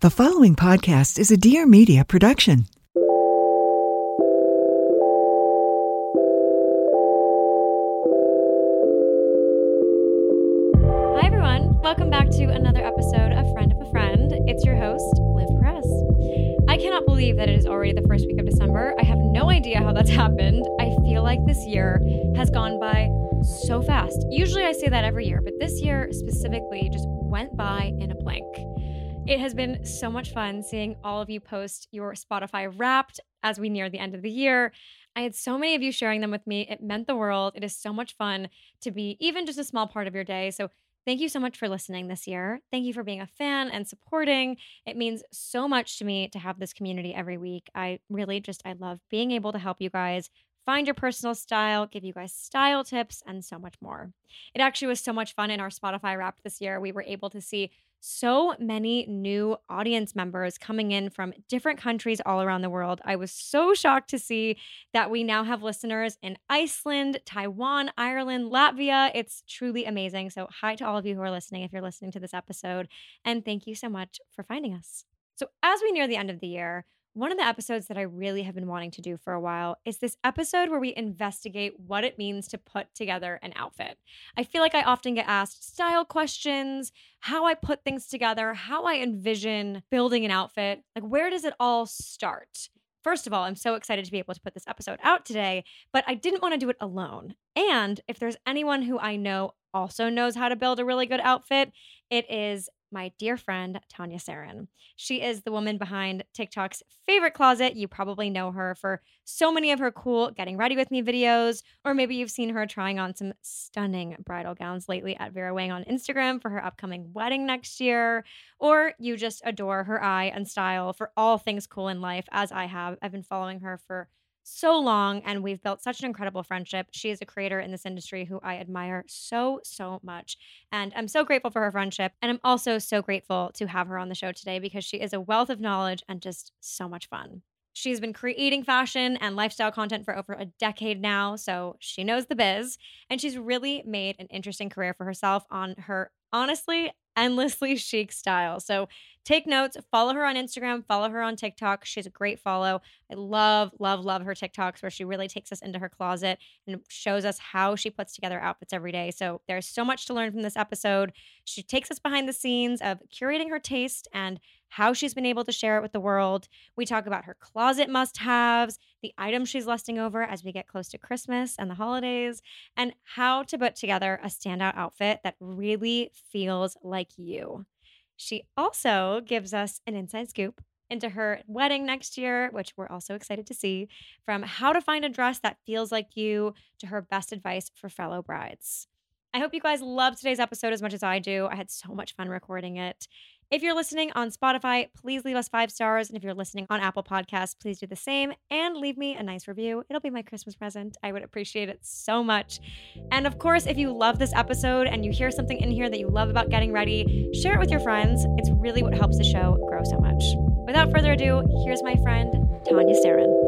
The following podcast is a Dear Media production. Hi, everyone. Welcome back to another episode of Friend of a Friend. It's your host, Liv Perez. I cannot believe that it is already the first week of December. I have no idea how that's happened. I feel like this year has gone by so fast. Usually I say that every year, but this year specifically just went by in a blink. It has been so much fun seeing all of you post your Spotify wrapped as we near the end of the year. I had so many of you sharing them with me. It meant the world. It is so much fun to be even just a small part of your day. So Thank you so much for listening this year. Thank you for being a fan and supporting. It means so much to me to have this community every week. I really just I love being able to help you guys find your personal style, give you guys style tips and so much more. It actually was so much fun in our Spotify Wrapped this year. We were able to see so many new audience members coming in from different countries all around the world. I was so shocked to see that we now have listeners in Iceland, Taiwan, Ireland, Latvia. It's truly amazing. So, hi to all of you who are listening if you're listening to this episode. And thank you so much for finding us. So, as we near the end of the year, one of the episodes that I really have been wanting to do for a while is this episode where we investigate what it means to put together an outfit. I feel like I often get asked style questions, how I put things together, how I envision building an outfit. Like, where does it all start? First of all, I'm so excited to be able to put this episode out today, but I didn't want to do it alone. And if there's anyone who I know also knows how to build a really good outfit, it is my dear friend, Tania Sarin. She is the woman behind TikTok's favorite closet. You probably know her for so many of her cool getting ready with me videos, or maybe you've seen her trying on some stunning bridal gowns lately at Vera Wang on Instagram for her upcoming wedding next year, or you just adore her eye and style for all things cool in life, as I have. I've been following her for so long and we've built such an incredible friendship. She is a creator in this industry who I admire so, so much. And I'm so grateful for her friendship. And I'm also so grateful to have her on the show today because she is a wealth of knowledge and just so much fun. She's been creating fashion and lifestyle content for over a decade now, so she knows the biz. And she's really made an interesting career for herself on her honestly endlessly chic style. So take notes, follow her on Instagram, follow her on TikTok. She's a great follow. I love, love, love her TikToks where she really takes us into her closet and shows us how she puts together outfits every day. So there's so much to learn from this episode. She takes us behind the scenes of curating her taste and how she's been able to share it with the world. We talk about her closet must haves, the items she's lusting over as we get close to Christmas and the holidays, and how to put together a standout outfit that really feels like you. She also gives us an inside scoop into her wedding next year, which we're also excited to see, from how to find a dress that feels like you to her best advice for fellow brides. I hope you guys love today's episode as much as I do. I had so much fun recording it. If you're listening on Spotify, please leave us five stars. And if you're listening on Apple Podcasts, please do the same and leave me a nice review. It'll be my Christmas present. I would appreciate it so much. And of course, if you love this episode and you hear something in here that you love about getting ready, share it with your friends. It's really what helps the show grow so much. Without further ado, here's my friend, Tania Sarin.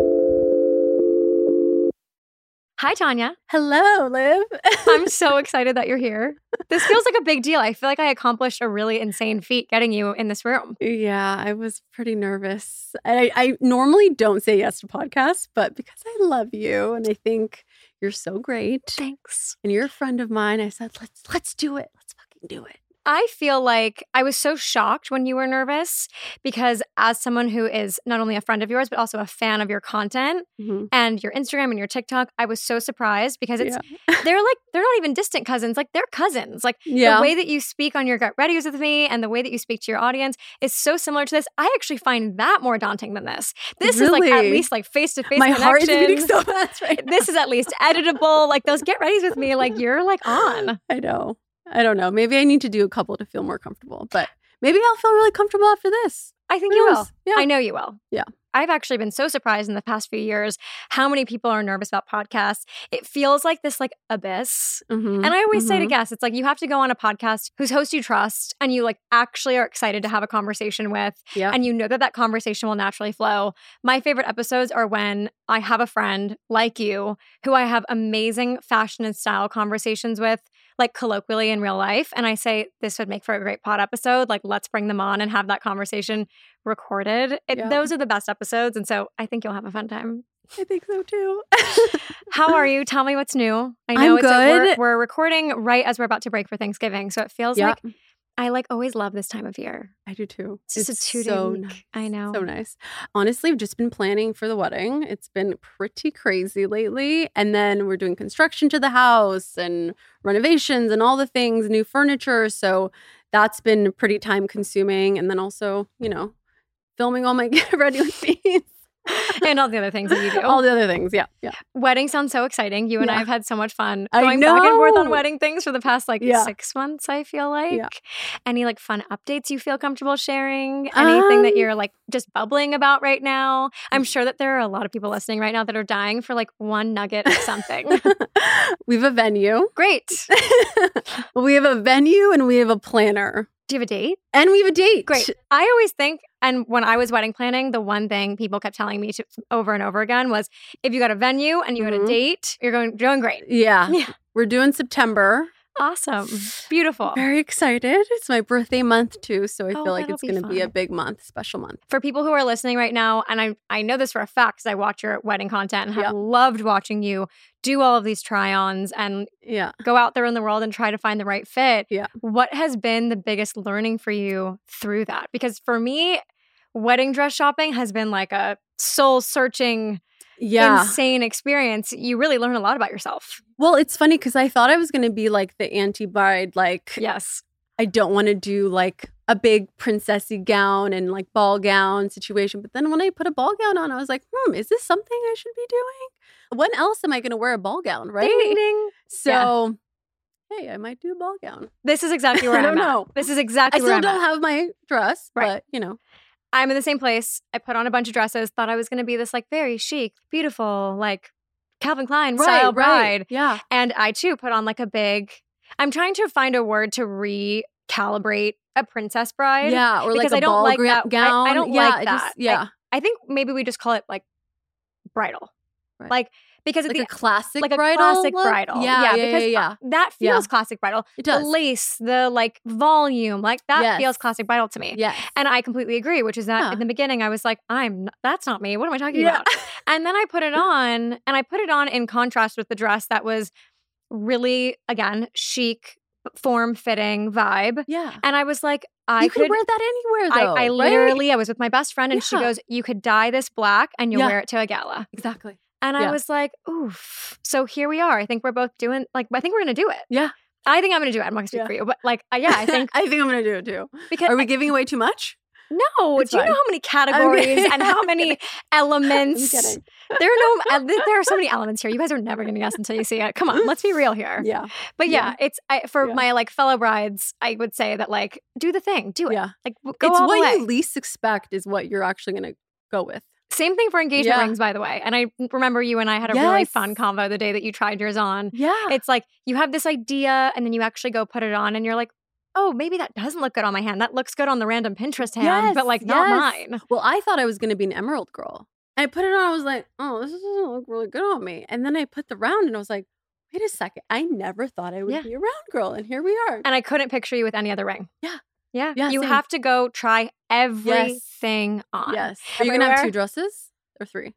Hi, Tania. Hello, Liv. I'm so excited that you're here. This feels like a big deal. I feel like I accomplished a really insane feat getting you in this room. Yeah, I was pretty nervous. I, I normally don't say yes to podcasts, but because I love you and I think you're so great. Thanks. And you're a friend of mine, I said, let's let's do it. Let's fucking do it. I feel like I was so shocked when you were nervous because, as someone who is not only a friend of yours, but also a fan of your content mm-hmm. and your Instagram and your TikTok, I was so surprised because it's, yeah. they're like, they're not even distant cousins. Like, they're cousins. Like, yeah. the way that you speak on your Get Readies with me and the way that you speak to your audience is so similar to this. I actually find that more daunting than this. This really? is like at least like face to face. My heart is beating so fast right This is at least editable. Like, those Get Readies with me, like, you're like on. I know. I don't know. Maybe I need to do a couple to feel more comfortable, but maybe I'll feel really comfortable after this. I think Who you knows? will. Yeah. I know you will. Yeah. I've actually been so surprised in the past few years how many people are nervous about podcasts. It feels like this like abyss. Mm-hmm, and I always mm-hmm. say to mm-hmm. guests, it's like you have to go on a podcast whose host you trust and you like actually are excited to have a conversation with yep. and you know that that conversation will naturally flow. My favorite episodes are when I have a friend like you who I have amazing fashion and style conversations with like colloquially in real life. And I say, this would make for a great pod episode. Like, let's bring them on and have that conversation recorded. It, Yeah. Those are the best episodes. And so I think you'll have a fun time. I think so too. How are you? Tell me what's new. I I'm it's a- we're, good. we're recording right as we're about to break for Thanksgiving. So it feels Yeah. like I like always love this time of year. I do too. It's just a two-day so week. nice. I know. So nice. Honestly, I've just been planning for the wedding. It's been pretty crazy lately. And then we're doing construction to the house and renovations and all the things, new furniture. So that's been pretty time consuming. And then also, you know, filming all my get ready with me. and all the other things that you do. all the other things. Yeah. Yeah. Wedding sounds so exciting. You and I have had so much fun going back and forth on wedding things for the past like Yeah. six months, I feel like. Yeah. Any like fun updates you feel comfortable sharing? Anything that Um, you're like just bubbling about right now? I'm sure that there are a lot of people listening right now that are dying for like one nugget of something. we have a venue. Great. we have a venue and we have a planner. Do you have a date? And we have a date. Great. I always think, and when I was wedding planning, the one thing people kept telling me to, over and over again was if you got a venue and you had a Mhm. date, you're going doing great. Yeah. Yeah. We're doing September. Awesome. Beautiful. Very excited. It's my birthday month too, so I Oh, feel like it's going to be a big month, special month. for people who are listening right now, and I I know this for a fact because I watch your wedding content and have Yeah. loved watching you do all of these try-ons and Yeah. go out there in the world and try to find the right fit. Yeah. What has been the biggest learning for you through that? Because for me, wedding dress shopping has been like a soul searching, Yeah. insane experience. You really learn a lot about yourself. Well, it's funny because I thought I was going to be like the anti bride, like Yes. I don't want to do like a big princessy gown and like ball gown situation. But then when I put a ball gown on, I was like, hmm, is this something I should be doing? When else am I going to wear a ball gown, right? Ding, ding. So, hey, I might do a ball gown. This is exactly where I don't I'm at. This is I exactly where still I'm don't at. have my dress, Right. but you know, I'm in the same place. I put on a bunch of dresses, thought I was going to be this like very chic, beautiful, like Calvin Klein style bride. Yeah. And I too put on like a big, I'm trying to find a word to recalibrate a princess bride. Yeah, or because like a I don't ball like gra- that- gown. I don't yeah, like that. Just, yeah, I think maybe we just call it like bridal. Right. Like, because like a classic, like a bridal classic look? bridal. Yeah, yeah, because yeah, uh, yeah. that Yeah. feels classic bridal. It The does. lace, the like volume, like that Yes. feels classic bridal to me. Yeah, And I completely agree, which is that Yeah. in the beginning I was like, I'm that's not me. What am I talking Yeah. about? And then I put it on and I put it on in contrast with the dress that was really again chic, form fitting vibe. yeah. And I was like, I you could could wear that anywhere though. I, I right? literally I was with my best friend and she goes, You could dye this black and you'll Yeah. wear it to a gala. exactly. And I was like, oof. So here we are. I think we're both doing like I think we're gonna do it. Yeah. I think I'm gonna do it. I'm not gonna speak Yeah. for you, but like, uh, yeah, I think I think I'm gonna do it too. because Are we giving away too much? no. It's do you know how many categories and how many elements? There are no. uh, There are so many elements here. You guys are never gonna guess until you see it. Come on, let's be real here. Yeah. But yeah, it's I, for Yeah. my like fellow brides. I would say that like do the thing, do it. Yeah. Like go it's what you least expect is what you're actually gonna go with. Same thing for engagement Yeah. rings, by the way. And I remember you and I had a really fun Yes. convo the day that you tried yours on. Yeah. It's like you have this idea and then you actually go put it on and you're like, oh, maybe that doesn't look good on my hand. That looks good on the random Pinterest hand, but like not yes. mine. Well, I thought I was going to be an emerald girl. And I put it on. I was like, oh, this doesn't look really good on me. And then I put the round and I was like, wait a second. I never thought I would Yeah. be a round girl. And here we are. And I couldn't picture you with any other ring. Yeah. Yeah. Yeah, you same. have to go try everything on. yes. Are you going to have two dresses or three?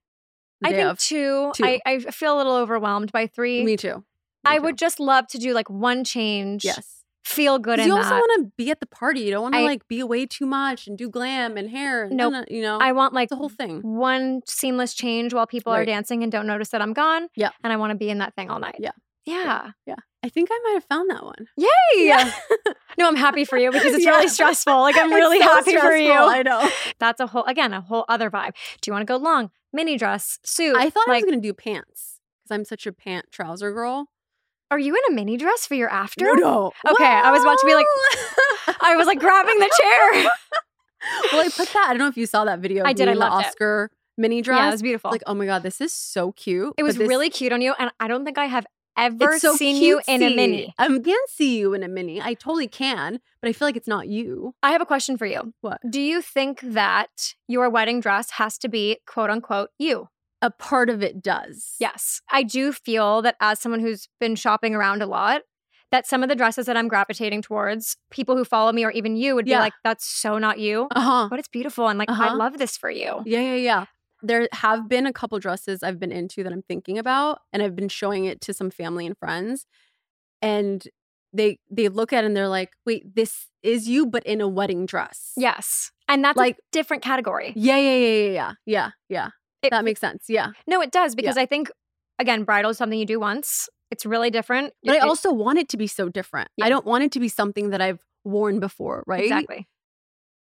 I think of. two. Two. I, I feel a little overwhelmed by three. Me too. Me I too. would just love to do like one change. Yes. Feel good in you also want to be at the party. You don't want to like be away too much and do glam and hair. No, Nope. you know, I want like the whole thing. one seamless change while people are dancing and don't notice that I'm gone. Yeah. And I want to be in that thing all night. Yeah. Yeah. Yeah. I think I might have found that one. Yay. Yeah. no, I'm happy for you because it's Yeah. really stressful. Like I'm really so happy for you. I know. That's a whole again, a whole other vibe. Do you want to go long? Mini dress, suit. I thought I was going to do pants because I'm such a pant trouser girl. are you in a mini dress for your after? no. Okay, I was about to be like- I was like grabbing the chair. well, I put that. I don't know if you saw that video. I did, I loved it. Oscar mini dress. yeah, it was beautiful. like, oh my god, this is so cute. it was this- really cute on you, and I don't think I have ever so seen you in a mini. I can see you in a mini. I totally can, but I feel like it's not you. I have a question for you. What? Do you think that your wedding dress has to be quote unquote you? A part of it does. Yes. I do feel that as someone who's been shopping around a lot, that some of the dresses that I'm gravitating towards, people who follow me or even you would Yeah. be like, that's so not you. Uh-huh. But it's beautiful. And like, I Uh-huh. love this for you. Yeah, yeah, yeah. There have been a couple dresses I've been into that I'm thinking about, and I've been showing it to some family and friends, and they they look at it and they're like, "Wait, this is you, but in a wedding dress." Yes. And that's Like- a different category. yeah, yeah, yeah, yeah, yeah, yeah, yeah. It- that makes sense. Yeah, No, it does because I think, again, bridal is something you do once. It's really different. but I It- also want it to be so different. Yeah. I don't want it to be something that I've worn before, right? Exactly.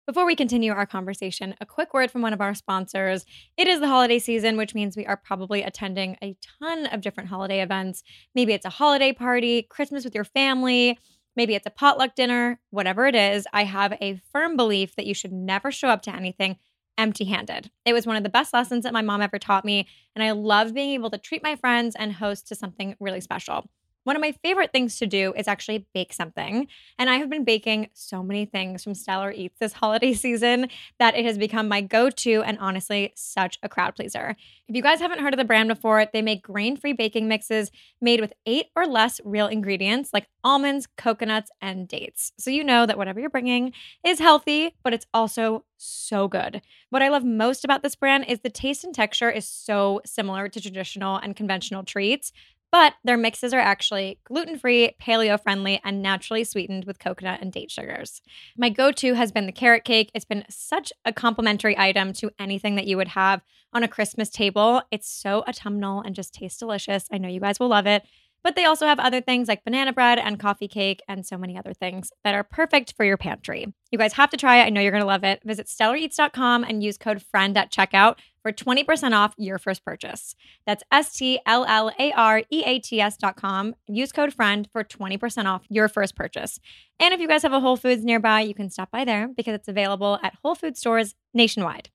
Before we continue our conversation, a quick word from one of our sponsors. It is the holiday season, which means we are probably attending a ton of different holiday events. Maybe it's a holiday party, Christmas with your family, maybe it's a potluck dinner, whatever it is. I have a firm belief that you should never show up to anything empty handed. It was one of the best lessons that my mom ever taught me, and I love being able to treat my friends and host to something really special. One of my favorite things to do is actually bake something. And I have been baking so many things from Stellar Eats this holiday season that it has become my go to and honestly, such a crowd pleaser. If you guys haven't heard of the brand before, they make grain free baking mixes made with eight or less real ingredients like almonds, coconuts, and dates. So you know that whatever you're bringing is healthy, but it's also so good. What I love most about this brand is the taste and texture is so similar to traditional and conventional treats but their mixes are actually gluten free, paleo friendly, and naturally sweetened with coconut and date sugars. My go to has been the carrot cake. It's been such a complimentary item to anything that you would have on a Christmas table. It's so autumnal and just tastes delicious. I know you guys will love it. But they also have other things like banana bread and coffee cake and so many other things that are perfect for your pantry. You guys have to try it. I know you're going to love it. Visit stellareats.com and use code FRIEND at checkout for 20% off your first purchase. That's S T L L A R E A T S dot com. Use code FRIEND for 20% off your first purchase. And if you guys have a Whole Foods nearby, you can stop by there because it's available at Whole Food stores nationwide.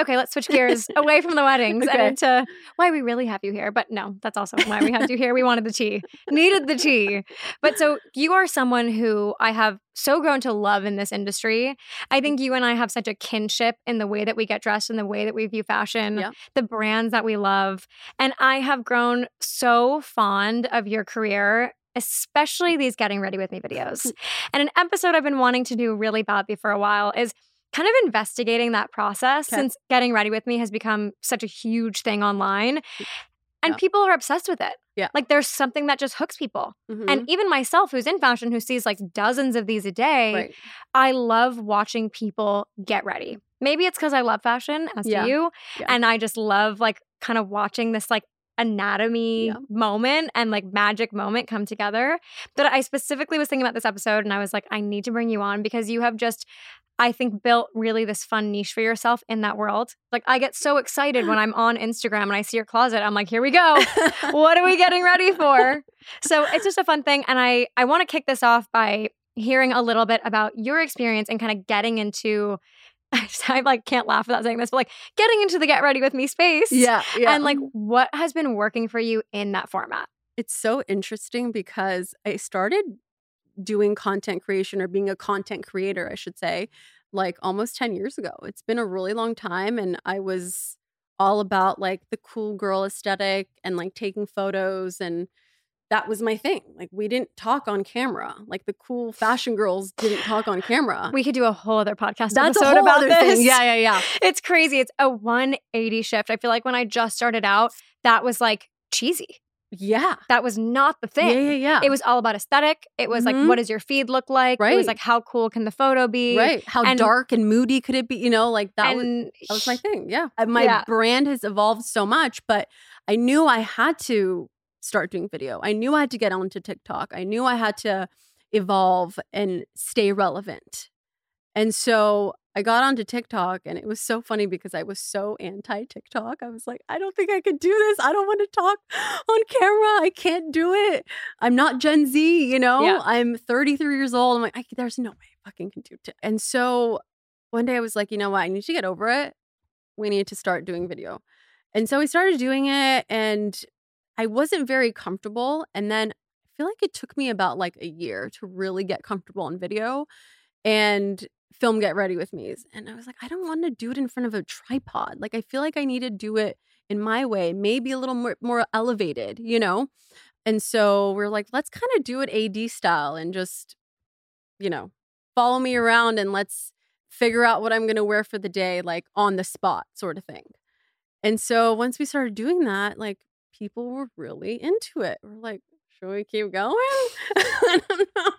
Okay, let's switch gears away from the weddings Okay. and into why we really have you here. But no, that's also why we had you here. We wanted the tea, needed the tea. But so you are someone who I have so grown to love in this industry. I think you and I have such a kinship in the way that we get dressed and the way that we view fashion, Yeah. the brands that we love. And I have grown so fond of your career. Especially these getting ready with me videos. And an episode I've been wanting to do really badly for a while is kind of investigating that process Okay. since getting ready with me has become such a huge thing online. And Yeah. people are obsessed with it. Yeah. Like there's something that just hooks people. Mhm. And even myself, who's in fashion, who sees like dozens of these a day, right. I love watching people get ready. Maybe it's because I love fashion, as Yeah. do you. Yeah. And I just love like kind of watching this like anatomy moment and like magic moment come together. But I specifically was thinking about this episode and I was like, I need to bring you on because you have just, I think, built really this fun niche for yourself in that world. Like, I get so excited when I'm on Instagram and I see your closet. I'm like, here we go. what are we getting ready for? So it's just a fun thing. And I, I want to kick this off by hearing a little bit about your experience and kind of getting into. I like can't laugh without saying this, but like getting into the get ready with me space. yeah, yeah. And like what has been working for you in that format? it's so interesting because I started doing content creation or being a content creator, I should say, like almost 10 years ago. It's been a really long time. And I was all about like the cool girl aesthetic and like taking photos. And that was my thing. Like we didn't talk on camera. Like the cool fashion girls didn't talk on camera. We could do a whole other podcast That's episode about this. thing. Yeah, yeah, yeah. It's crazy. It's a 180 shift. I feel like when I just started out, that was like cheesy. Yeah. That was not the thing. Yeah, yeah, yeah. It was all about aesthetic. It was Mhm. like, what does your feed look like? Right. It was like, how cool can the photo be? right. How and- dark and moody could it be? You know, like that was that was my thing. Yeah. Uh, My Yeah. brand has evolved so much, but I knew I had to start doing video. I knew I had to get onto TikTok. I knew I had to evolve and stay relevant. And so I got onto TikTok and it was so funny because I was so anti TikTok. I was like, I don't think I could do this. I don't want to talk on camera. I can't do it. I'm not Gen Z, you know? Yeah. I'm 33 years old. I'm like, I, there's no way I fucking can do it. And so one day I was like, you know what? I need to get over it. We need to start doing video. And so we started doing it and I wasn't very comfortable. And then I feel like it took me about like a year to really get comfortable on video and film Get Ready with Me. And I was like, I don't want to do it in front of a tripod. Like, I feel like I need to do it in my way, maybe a little more, more elevated, you know? And so we're like, let's kind of do it AD style and just, you know, follow me around and let's figure out what I'm going to wear for the day, like on the spot, sort of thing. And so once we started doing that, like people were really into it. We're like, should we keep going? I don't know.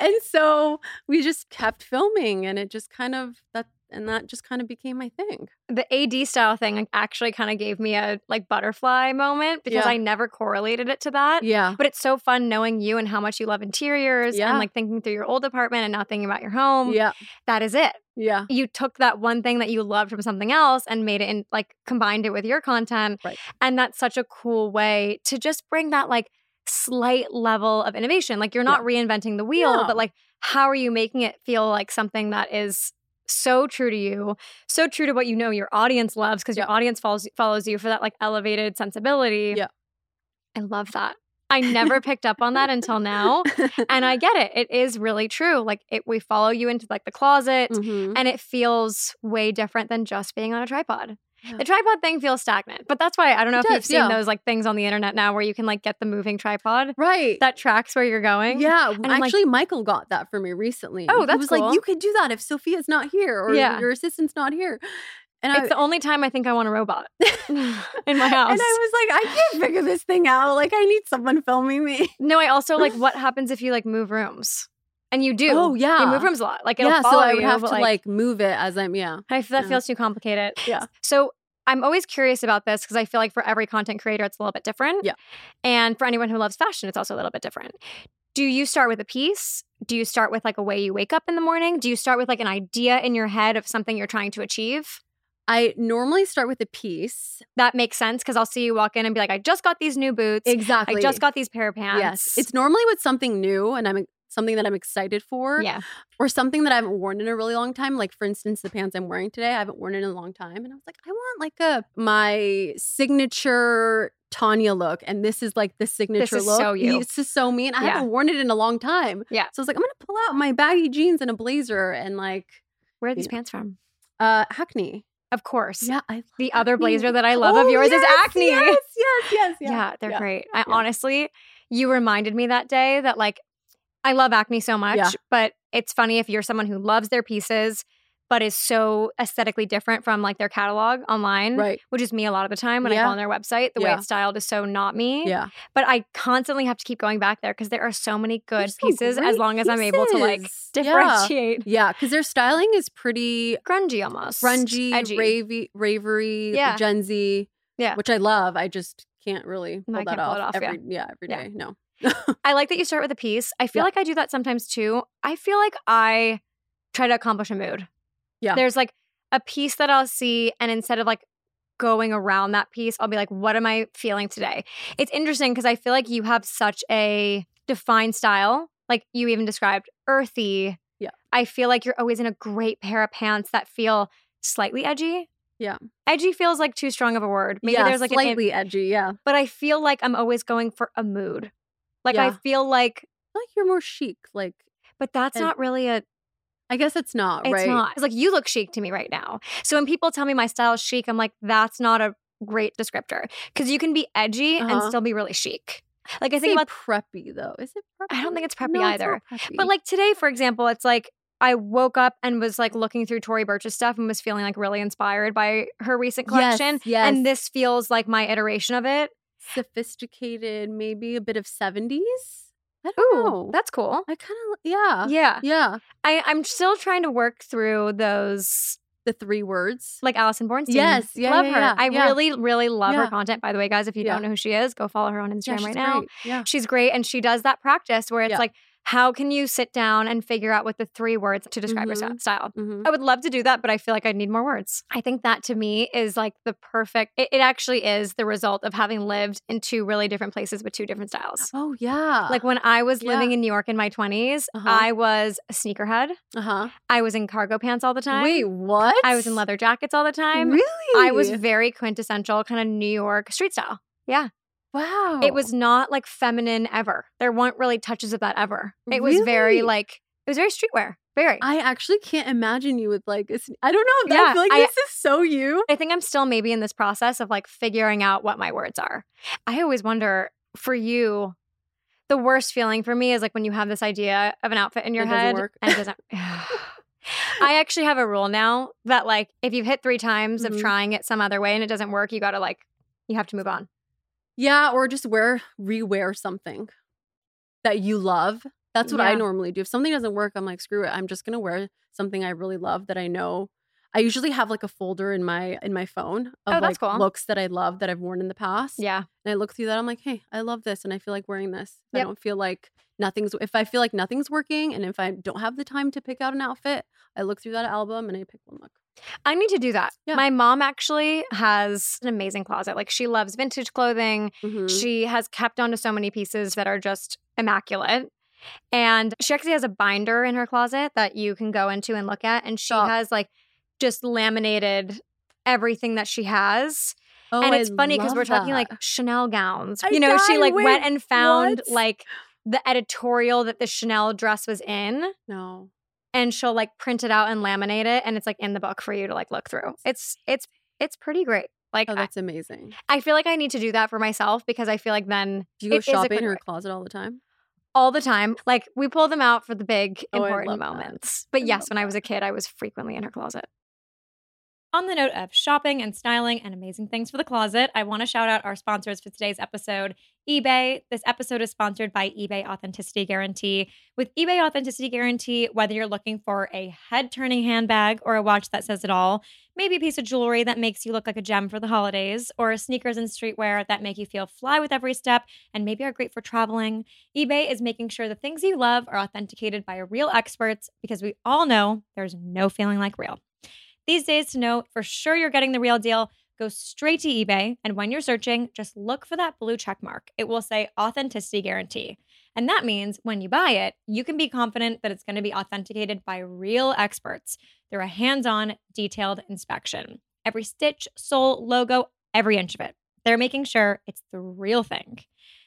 And so we just kept filming and it just kind of that and that just kind of became my thing. The AD style thing actually kind of gave me a like butterfly moment because Yeah. I never correlated it to that. Yeah. But it's so fun knowing you and how much you love interiors Yeah. and like thinking through your old apartment and not thinking about your home. Yeah. That is it. Yeah. You took that one thing that you loved from something else and made it in like combined it with your content. Right. And that's such a cool way to just bring that like slight level of innovation. Like you're not reinventing the wheel, No. but like how are you making it feel like something that is so true to you, so true to what you know your audience loves because your audience follows follows you for that like elevated sensibility. Yeah. I love that. I never picked up on that until now. And I get it. It is really true. Like it we follow you into like the closet Mhm. and it feels way different than just being on a tripod. Yeah. The tripod thing feels stagnant, but that's why I don't know It if you've seen yeah. those like things on the internet now where you can like get the moving tripod Right. that tracks where you're going. yeah, like- actually, Michael got that for me recently. Oh, that's he was cool. like, you could do that if Sophia's not here or Yeah. your assistant's not here. And It's the only time I think I want a robot in my house. And I was like, I can't figure this thing out. Like, I need someone filming me. no, I also like what happens if you like move rooms, and you do. Oh, yeah. you move rooms a lot. Like it'll yeah, so I would you, have to like, move it as I'm. Yeah, I feel that Yeah. feels too complicated. Yeah. So I'm always curious about this because I feel like for every content creator, it's a little bit different. Yeah. And for anyone who loves fashion, it's also a little bit different. Do you start with a piece? Do you start with like a way you wake up in the morning? Do you start with like an idea in your head of something you're trying to achieve? I normally start with a piece. That makes sense because I'll see you walk in and be like, I just got these new boots. Exactly. I just got these pair of pants. Yes, it's normally with something new, and I'm something that I'm excited for. yeah. or something that I haven't worn in a really long time. Like for instance, the pants I'm wearing today, I haven't worn it in a long time, and I was like, I want like a my signature Tania look, and this is like the signature is look. so you. This is so me, and I Yeah. haven't worn it in a long time. Yeah. so I was like, I'm gonna pull out my baggy jeans and a blazer, and like Where are these Yeah. pants from? uh Acne. Of course. Yeah, The other blazer that I love Oh, of yours yes, is Acne. Yes, yes, yes, Yeah, yeah. they're Yeah. great. I Yeah. honestly, you reminded me that day that like I love acne so much, Yeah. but it's funny if you're someone who loves their pieces but is so aesthetically different from like their catalog online, Right. which is me a lot of the time when I go on their website. The way it's styled is so not me. Yeah. But I constantly have to keep going back there because there are so many good pieces as long as I'm able to like pieces. Yeah. differentiate. Yeah, because their styling is pretty Grungy almost. grungy, edgy. ravey, ravery, Yeah. Gen Z. Yeah. which I love. I just can't really pull I that off, off, yeah. every yeah, every Yeah. day. No. I like that you start with a piece. I feel Yeah. like I do that sometimes too. I feel like I try to accomplish a mood. Yeah. There's like a piece that I'll see, and instead of like going around that piece, I'll be like, what am I feeling today? It's interesting because I feel like you have such a defined style. Like you even described earthy. Yeah. I feel like you're always in a great pair of pants that feel slightly edgy. Yeah. Edgy feels like too strong of a word. Maybe yeah, there's like an slightly edgy. Yeah, but I feel like I'm always going for a mood. Like I feel like like you're more chic. Like but that's And- not really a. I guess it's not It's right. not. It's like you look chic to me right now. So when people tell me my style is chic, I'm like, that's not a great descriptor because you can be edgy and Uh-huh. still be really chic. Like I Say think about, preppy though. Is it? Preppy? I don't think it's preppy No, either. preppy. but like today, for example, it's like I woke up and was like looking through Tory Burch's stuff and was feeling like really inspired by her recent Yes, collection. yes. And this feels like my iteration of it. Sophisticated, maybe a bit of seventies. I don't Ooh, know. that's cool. I kind of yeah, Yeah. yeah. I, I'm still trying to work through those The three words. like Allison Bornstein. Yes, yeah, love yeah, her. yeah, I really, really love her content. By the way, guys, if you don't know who she is, go follow her on Instagram right now. Yeah. She's great, and she does that practice where it's like, how can you sit down and figure out what the three words to describe your Mhm. st- style? Mhm. I would love to do that, but I feel like I need more words. I think that to me is like the perfect. It, it actually is the result of having lived in two really different places with two different styles. Oh yeah. Like when I was living in New York in my 20s, Uh-huh. I was a sneakerhead. uh huh. I was in cargo pants all the time. Wait, what? I was in leather jackets all the time. Really? I was very quintessential kind of New York street style. Yeah. Wow. It was not like feminine ever. There weren't really touches of that ever. It was very like it was very streetwear. Very. I, actually can't imagine you with like. sne- I don't know. Yeah, I feel like I- this is so you. I think I'm still maybe in this process of like figuring out what my words are. I always wonder for you, the worst feeling for me is like when you have this idea of an outfit in your It doesn't head work. and it doesn't. I actually have a rule now that like if you've hit three times Mhm. of trying it some other way and it doesn't work, you got to like you have to move on. Yeah, or just wear rewear something that you love. That's what I normally do. If something doesn't work, I'm like, screw it. I'm just gonna wear something I really love that I know. I usually have like a folder in my in my phone of Oh, like cool. looks that I love that I've worn in the past. Yeah. And I look through that. I'm like, hey, I love this, and I feel like wearing this. I don't feel like nothing's. If I feel like nothing's working, and if I don't have the time to pick out an outfit, I look through that album and I pick one look. I need to do that. Yeah. My mom actually has an amazing closet. Like she loves vintage clothing. Mhm. She has kept onto so many pieces that are just immaculate. And she actually has a binder in her closet that you can go into and look at. And she Stop. has like just laminated everything that she has. Oh, and I it's funny because we're talking like. Chanel gowns. I you know, she like Wait, went and found what? like the editorial that the Chanel dress was in. no. And she'll like print it out and laminate it. And it's like in the book for you to like look through. It's it's it's pretty great. Like Oh, I, that's amazing. I feel like I need to do that for myself because I feel like then Do you go it is a shopping in her closet all the time? all the time. Like we pull them out for the big Oh, important love that. moments. But I yes, when I was a kid, I was frequently in her closet. On the note of shopping and styling and amazing things for the closet, I want to shout out our sponsors for today's episode, eBay. This episode is sponsored by eBay Authenticity Guarantee. With eBay Authenticity Guarantee, whether you're looking for a head turning handbag or a watch that says it all, maybe a piece of jewelry that makes you look like a gem for the holidays, or sneakers and streetwear that make you feel fly with every step and maybe are great for traveling, eBay is making sure the things you love are authenticated by real experts because we all know there's no feeling like real. These days, to know for sure you're getting the real deal, go straight to eBay. And when you're searching, just look for that blue check mark. It will say authenticity guarantee. And that means when you buy it, you can be confident that it's going to be authenticated by real experts through a hands on, detailed inspection. Every stitch, sole, logo, every inch of it. They're making sure it's the real thing.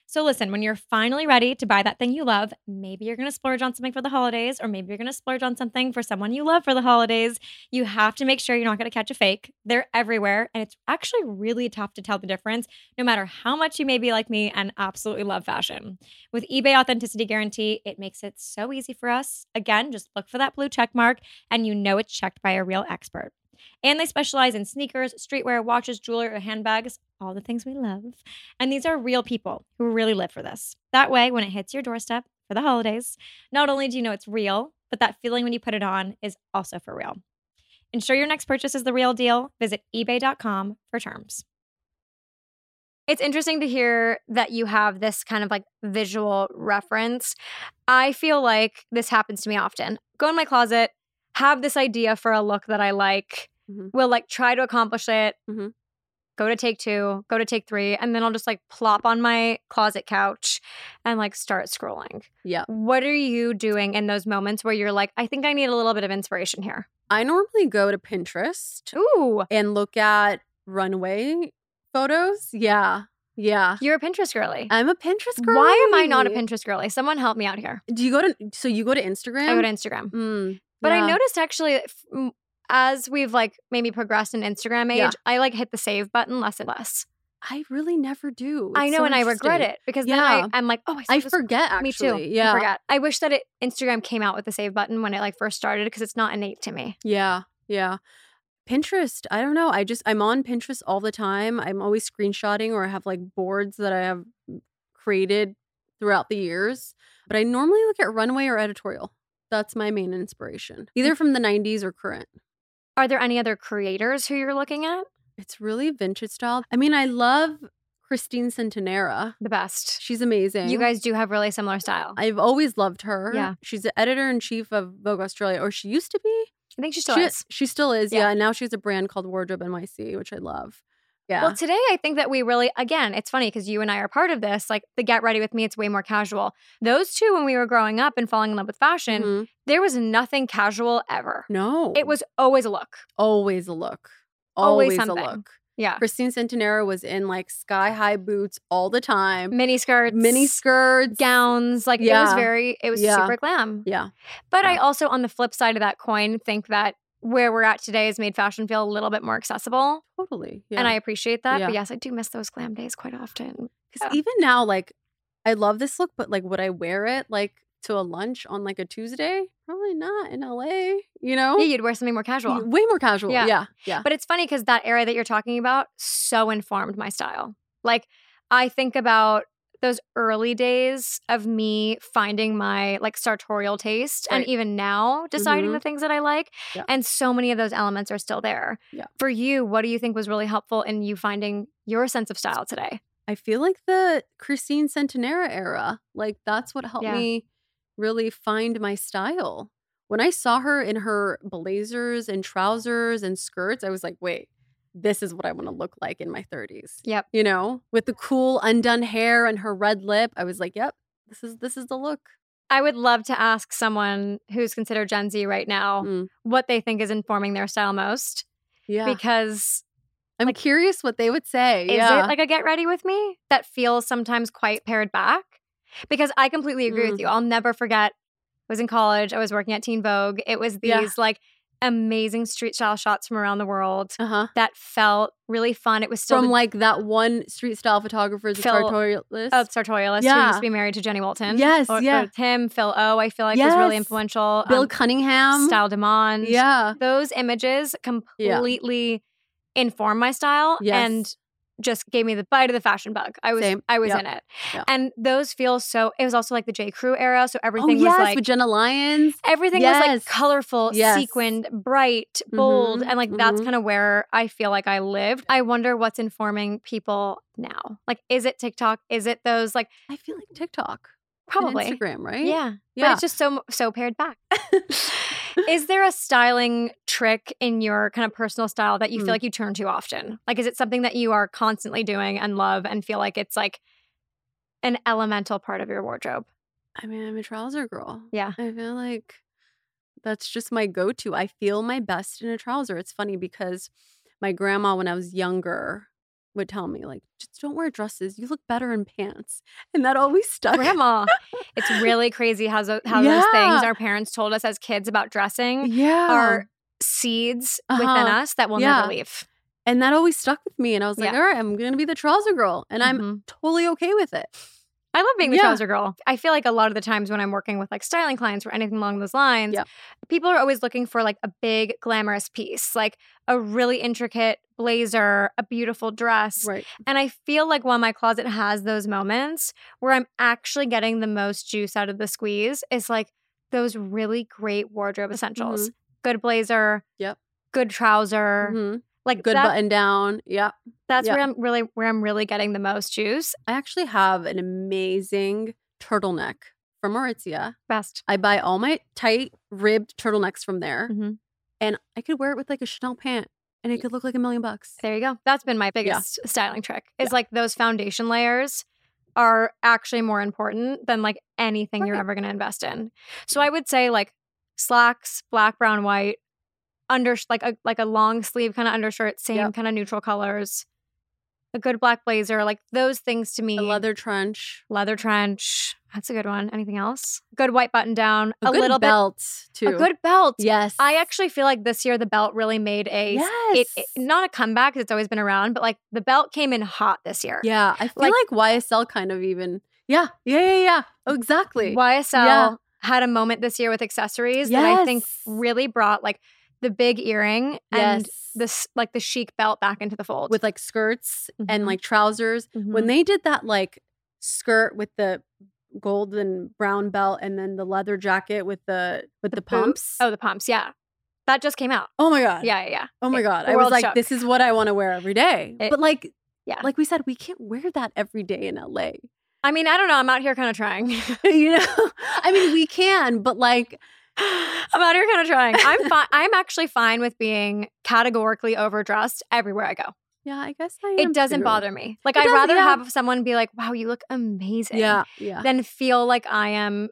So, listen, when you're finally ready to buy that thing you love, maybe you're going to splurge on something for the holidays, or maybe you're going to splurge on something for someone you love for the holidays. You have to make sure you're not going to catch a fake. They're everywhere, and it's actually really tough to tell the difference, no matter how much you may be like me and absolutely love fashion. With eBay Authenticity Guarantee, it makes it so easy for us. Again, just look for that blue check mark, and you know it's checked by a real expert. And they specialize in sneakers, streetwear, watches, jewelry, or handbags, all the things we love. And these are real people who really live for this. That way, when it hits your doorstep for the holidays, not only do you know it's real, but that feeling when you put it on is also for real. Ensure your next purchase is the real deal. Visit eBay.com for terms. It's interesting to hear that you have this kind of like visual reference. I feel like this happens to me often. Go in my closet, have this idea for a look that I like, Mhm. will like try to accomplish it, Mhm. go to take two, go to take three, and then I'll just like plop on my closet couch and like start scrolling. Yeah. What are you doing in those moments where you're like, I think I need a little bit of inspiration here? I normally go to Pinterest Ooh, and look at runway photos. Yeah. Yeah. you're a Pinterest girly. I'm a Pinterest girl. Why am I not a Pinterest girly? Someone help me out here. Do you go to so you go to Instagram? I go to Instagram. Mm, But I noticed actually as we've like maybe progressed in Instagram age, Yeah. I like hit the save button less and less. I really never do. I know, so and I regret it because then Yeah. I, I'm like, oh, I, I forget actually. Me too. Yeah. I forget. I wish that it Instagram came out with the save button when it like first started because it's not innate to me. Yeah. Yeah. Pinterest, I don't know. I just I'm on Pinterest all the time. I'm always screenshotting or I have like boards that I have mm, created throughout the years. But I normally look at runway or editorial. That's my main inspiration. Mm. Either from the 90s or current. Are there any other creators who you're looking at? It's really vintage style. I mean, I love Christine Centenera. The best. She's amazing. You guys do have really similar style. I've always loved her. Yeah. She's the editor in chief of Vogue Australia, or she used to be. I think she still she, is. she still is, Yeah. yeah. And now she has a brand called Wardrobe NYC, which I love. Yeah. Well, today I think that we really, again, it's funny because you and I are part of this. Like the Get Ready with Me, it's way more casual. Those two, when we were growing up and falling in love with fashion, Mhm. there was nothing casual ever. No. It was always a look. always a look. Always Always, a look. Yeah. Christine Centenera was in like sky high boots all the time, Mini skirts, mini skirts, gowns. Like it was very, it was Yeah. super glam. Yeah. But I also, on the flip side of that coin, think that where we're at today has made fashion feel a little bit more accessible. Totally. Yeah. And I appreciate that. Yeah. But yes, I do miss those glam days quite often. Because Yeah. even now, like, I love this look, but like, would I wear it like to a lunch on like a Tuesday? Probably not in LA. You know, Yeah, you'd wear something more casual. way more casual. Yeah. Yeah, yeah. But it's funny because that era that you're talking about so informed my style. Like I think about those early days of me finding my like sartorial taste and even now deciding Mhm. the things that I like. Yeah. And so many of those elements are still there. Yeah. For you, what do you think was really helpful in you finding your sense of style today? I feel like the Christine Centenera era, like that's what helped Yeah. me really find my style. When I saw her in her blazers and trousers and skirts, I was like, wait, this is what I want to look like in my 30s. Yep. You know, with the cool undone hair and her red lip, I was like, yep, this is this is the look. I would love to ask someone who's considered Gen Z right now Mm. what they think is informing their style most Yeah. because I'm curious what they would say. Is yeah. it like a get ready with me that feels sometimes quite pared back? Because I completely agree Mm. with you. I'll never forget. I was in college. I was working at Teen Vogue. It was these Yeah. like amazing street style shots from around the world uh-huh. that felt really fun. It was still From the, like that one street style photographer, the Phil- sartorialist. oh, sartorialist who Yeah. used to be married to Jenny Walton. Yes, or, yeah. or Tim, Phil O. I feel like was really influential. Bill Um, Cunningham. Style Demand. Yeah. those images completely inform my style Yes. and just gave me the bite of the fashion bug. I was Same. I was Yep. in it. Yep. And those feel so it was also like the J. Crew era. So Oh everything yes, was like with Jenna Lyons. everything was like colorful, Yes. sequined, bright, bold. Mhm, And like that's mhm. kind of where I feel like I lived. I wonder what's informing people now. Like, is it TikTok? Is it those like I feel like TikTok, probably Instagram, right? Yeah. yeah. But it's just so so pared back. is there a styling trick in your kind of personal style that you Hmm. feel like you turn to often? Like is it something that you are constantly doing and love and feel like it's like an elemental part of your wardrobe? I mean, I'm a trouser girl. Yeah. I feel like that's just my go-to. I feel my best in a trouser. It's funny because my grandma, when I was younger, would tell me like, just don't wear dresses. You look better in pants, and that always stuck. Grandma. it's really crazy how, zo- how those things our parents told us as kids about dressing yeah, are seeds within Uh-huh. us that will Yeah. never leave. and that always stuck with me. And I was like, Yeah. all right, I'm gonna be the trouser girl, and I'm Mhm. totally okay with it. I love being the Yeah. trouser girl. I feel like a lot of the times when I'm working with like styling clients or anything along those lines, Yep. people are always looking for like a big glamorous piece, like a really intricate blazer, a beautiful dress. Right. And I feel like while my closet has those moments where I'm actually getting the most juice out of the squeeze, is like those really great wardrobe essentials. Good blazer. Mm-hmm. Yep. Good trouser. Mhm. Like Good that- button down. Yep. That's yeah. where I'm really where I'm really getting the most juice. I actually have an amazing turtleneck from Aritzia. Best. I buy all my tight ribbed turtlenecks from there, Mhm. and I could wear it with like a Chanel pant, and it could look like a million bucks. There you go. That's been my biggest styling trick. Is like those foundation layers are actually more important than like anything you're ever going to invest in. So I would say like slacks, black, brown, white, under like a like a long sleeve kind of undershirt, same Yep. kind of neutral colors. A good black blazer, like those things to me. A leather trench, leather trench. That's a good one. Anything else? Good white button down. a, good little belt too. A good belt. yes. I actually feel like this year the belt really made a yes. it, it- not a comeback 'cause it's always been around, but like the belt came in hot this year. yeah, I feel like- like, YSL kind of even. Yeah, yeah, yeah, yeah. Oh, exactly. YSL Yeah. had a moment this year with accessories that I think really brought like the big earring and Yes. this like the chic belt back into the fold. with like skirts and Mhm. like trousers. When Mhm. they did that like skirt with the golden brown belt and then the leather jacket with the with the, boot- pumps. oh the pumps, yeah, that just came out. Oh my god. Yeah, yeah, yeah. Oh my It- god. the I was like, shook. this is what I want to wear every day. It- but like yeah. like we said, we can't wear that every day in LA. I mean, I don't know. I'm out here kind of trying. you know? I mean, we can, but like I'm out here kind of trying. I'm fine. I'm actually fine with being categorically overdressed everywhere I go. yeah, I guess I am It doesn't too. bother me. Like It I'd doesn't, rather yeah. have someone be like, "Wow, you look amazing," Yeah, yeah. than feel like I am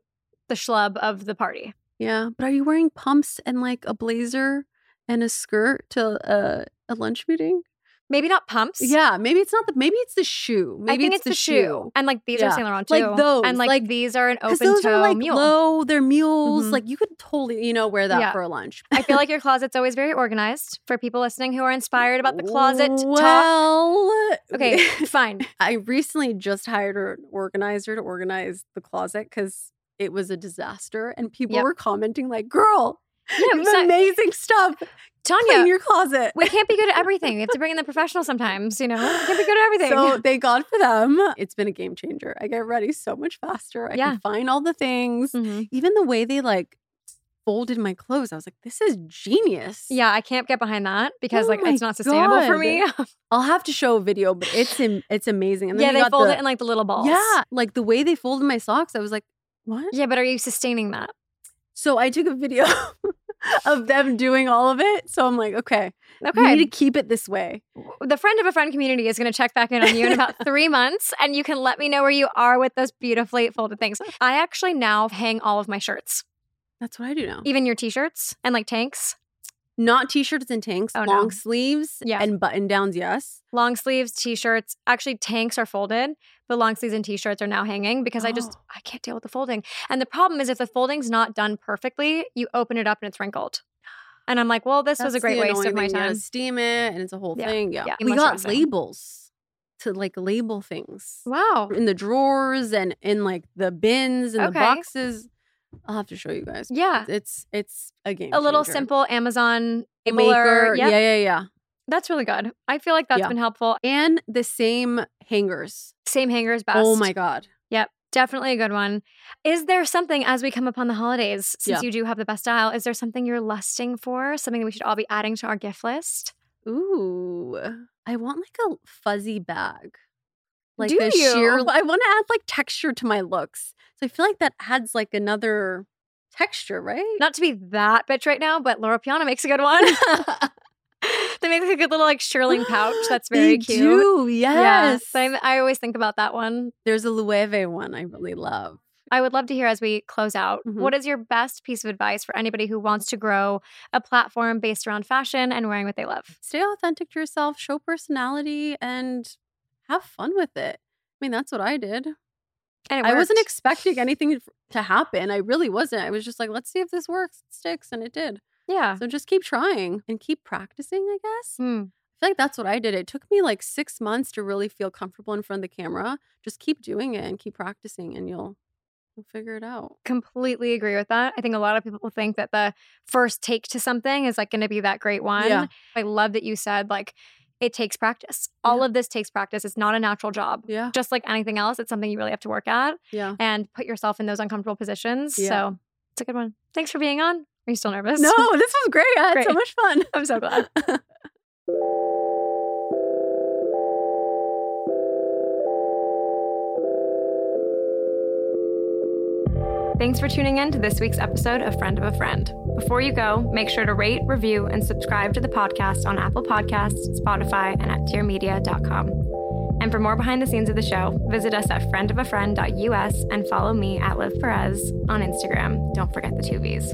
the schlub of the party. Yeah. But are you wearing pumps and like a blazer and a skirt to a, a lunch meeting? Maybe not pumps. Yeah, maybe it's not the maybe it's the shoe. I Maybe think it's, the, shoe. And like these Yeah. are Saint Laurent too. Like those, And like, like- these are an open those toe are like mule. low, they're mules. Mhm. Like you could totally, you know, wear that Yeah. for a lunch. I feel like your closet's always very organized for people listening who are inspired about the closet talk. well, Okay, fine. I recently just hired an organizer to organize the closet because it was a disaster, and people Yep. were commenting like, "Girl, Yeah, you have so- amazing stuff. Tania, your closet." we can't be good at everything. We have to bring in the professional sometimes, you know? We can't be good at everything. So thank God for them. It's been a game changer. I get ready so much faster. I Yeah. can find all the things. Mhm. Even the way they like folded my clothes, I was like, this is genius. Yeah, I can't get behind that because Oh like it's not sustainable for me. I'll have to show a video, but it's am- it's amazing. And yeah, they fold the- it in like the little balls. Yeah, like the way they folded my socks, I was like, what? Yeah, but are you sustaining that? So I took a video of them doing all of it. So I'm like, okay, we Okay. need to keep it this way. the friend of a friend community is going to check back in on you in about three months and you can let me know where you are with those beautifully folded things. I actually now hang all of my shirts, That's what I do now. even your t shirts and like tanks, Not t-shirts and tanks, Oh, no. long sleeves Yeah. and button downs, yes. long sleeves, t shirts. Actually, tanks are folded, but long sleeves and t shirts are now hanging because I just, Oh. I can't deal with the folding. And the problem is if the folding's not done perfectly, you open it up and it's wrinkled. And I'm like, well, this was a great the waste of my time. steam it and it's a whole Yeah, thing. Yeah. yeah, We got labels to like label things. Wow. In the drawers and in like the bins and Okay. the boxes. I'll have to show you guys. Yeah. It's it's a game. A little changer. simple Amazon maker. Yep. Yeah, yeah, yeah. That's really good. I feel like that's Yeah. been helpful. And the same hangers. Same hangers oh best. Oh my god. Yep. Definitely a good one. Is there something as we come upon the holidays, since Yeah. you do have the best style, is there something you're lusting for? Something that we should all be adding to our gift list? Ooh. I want like a fuzzy bag. Like Do a sheer you? I want to add like texture to my looks. So I feel like that adds like another texture, right? Not to be that bitch right now, but Loro Piana makes a good one. they make like a good little like shearling pouch that's very They cute. Do, Yeah. yes. I'm- I always think about that one. There's a Loewe one I really love. I would love to hear as we close out. Mhm. what is your best piece of advice for anybody who wants to grow a platform based around fashion and wearing what they love? Stay authentic to yourself, show personality, and have fun with it. I mean, that's what I did. And I wasn't expecting anything to happen. I really wasn't. I was just like, let's see if this works, it sticks, and it did. Yeah. So just keep trying and keep practicing, I guess. Hmm. I feel like that's what I did. It took me like six months to really feel comfortable in front of the camera. Just keep doing it and keep practicing, and you'll you'll figure it out. completely agree with that. I think a lot of people think that the first take to something is like going to be that great one. Yeah. I love that you said like it takes practice. All Yeah. of this takes practice. It's not a natural job. Yeah, Just like anything else, it's something you really have to work at yeah. and put yourself in those uncomfortable positions. Yeah. So it's a good one. Thanks for being on. Are you still nervous? No, this was great. I had so much fun. I'm so glad. Thanks for tuning in to this week's episode of Friend of a Friend. Before you go, make sure to rate, review, and subscribe to the podcast on Apple Podcasts, Spotify, and at dearmedia.com. And for more behind the scenes of the show, visit us at friendofafriend.us and follow me at Liv Perez on Instagram. Don't forget the two V's.